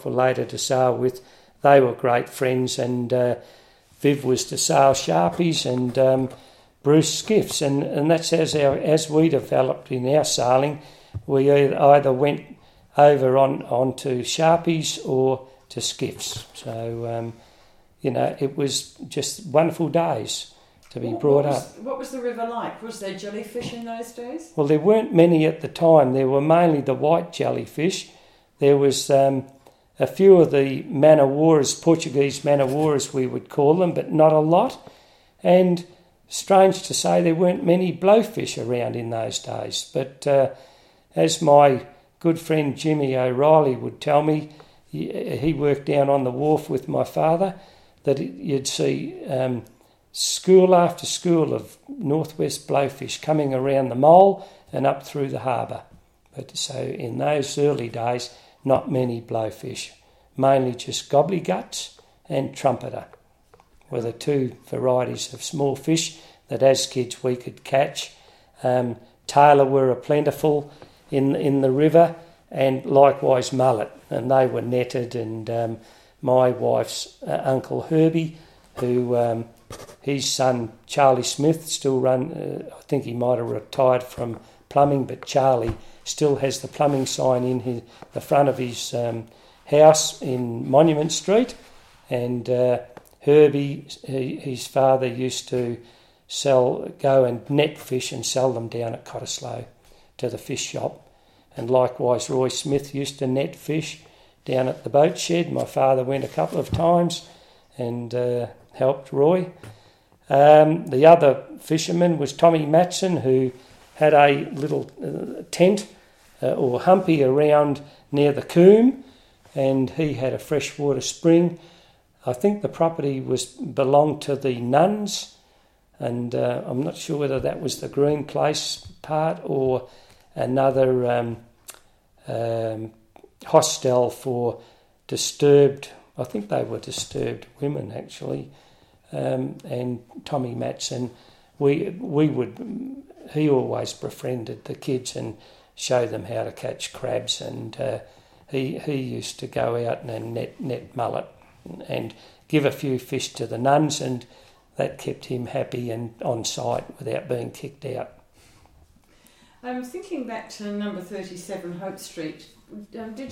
for later to sail with. They were great friends, and uh, Viv was to sail Sharpies and um, Bruce skiffs, and, and that's as our as we developed in our sailing, we either went over on onto Sharpies or to skiffs. So um, you know, it was just wonderful days to be What- brought what was, up. What was the river like? Was there jellyfish in those days? Well, there weren't many at the time. There were mainly the white jellyfish. There was um, a few of the manawaras, Portuguese manawaras we would call them, but not a lot. And strange to say, there weren't many blowfish around in those days. But uh, as my good friend Jimmy O'Reilly would tell me, he, he worked down on the wharf with my father, that you'd see um, school after school of northwest blowfish coming around the mole and up through the harbour. But so in those early days, not many blowfish, mainly just gobblyguts and trumpeter were the two varieties of small fish that as kids we could catch. Um, tailor were a plentiful in in the river, and likewise mullet, and they were netted. And um, my wife's uh, uncle Herbie, who um, his son Charlie Smith still run. Uh, I think he might have retired from plumbing, but Charlie still has the plumbing sign in his, the front of his um, house in Monument Street, and. Uh, Herbie, he, his father used to sell, go and net fish and sell them down at Cottesloe to the fish shop. And likewise, Roy Smith used to net fish down at the boat shed. My father went a couple of times and uh, helped Roy. Um, the other fisherman was Tommy Matson, who had a little uh, tent uh, or humpy around near the Coombe, and he had a freshwater spring. I think the property was belonged to the nuns, and uh, I'm not sure whether that was the Green Place part or another um, um, hostel for disturbed. I think they were disturbed women actually, um, and Tommy Matson. We we would he always befriended the kids and show them how to catch crabs, and uh, he he used to go out and net net mullet and give a few fish to the nuns, and that kept him happy and on site without being kicked out. I'm thinking back to number 37 Hope Street, um, did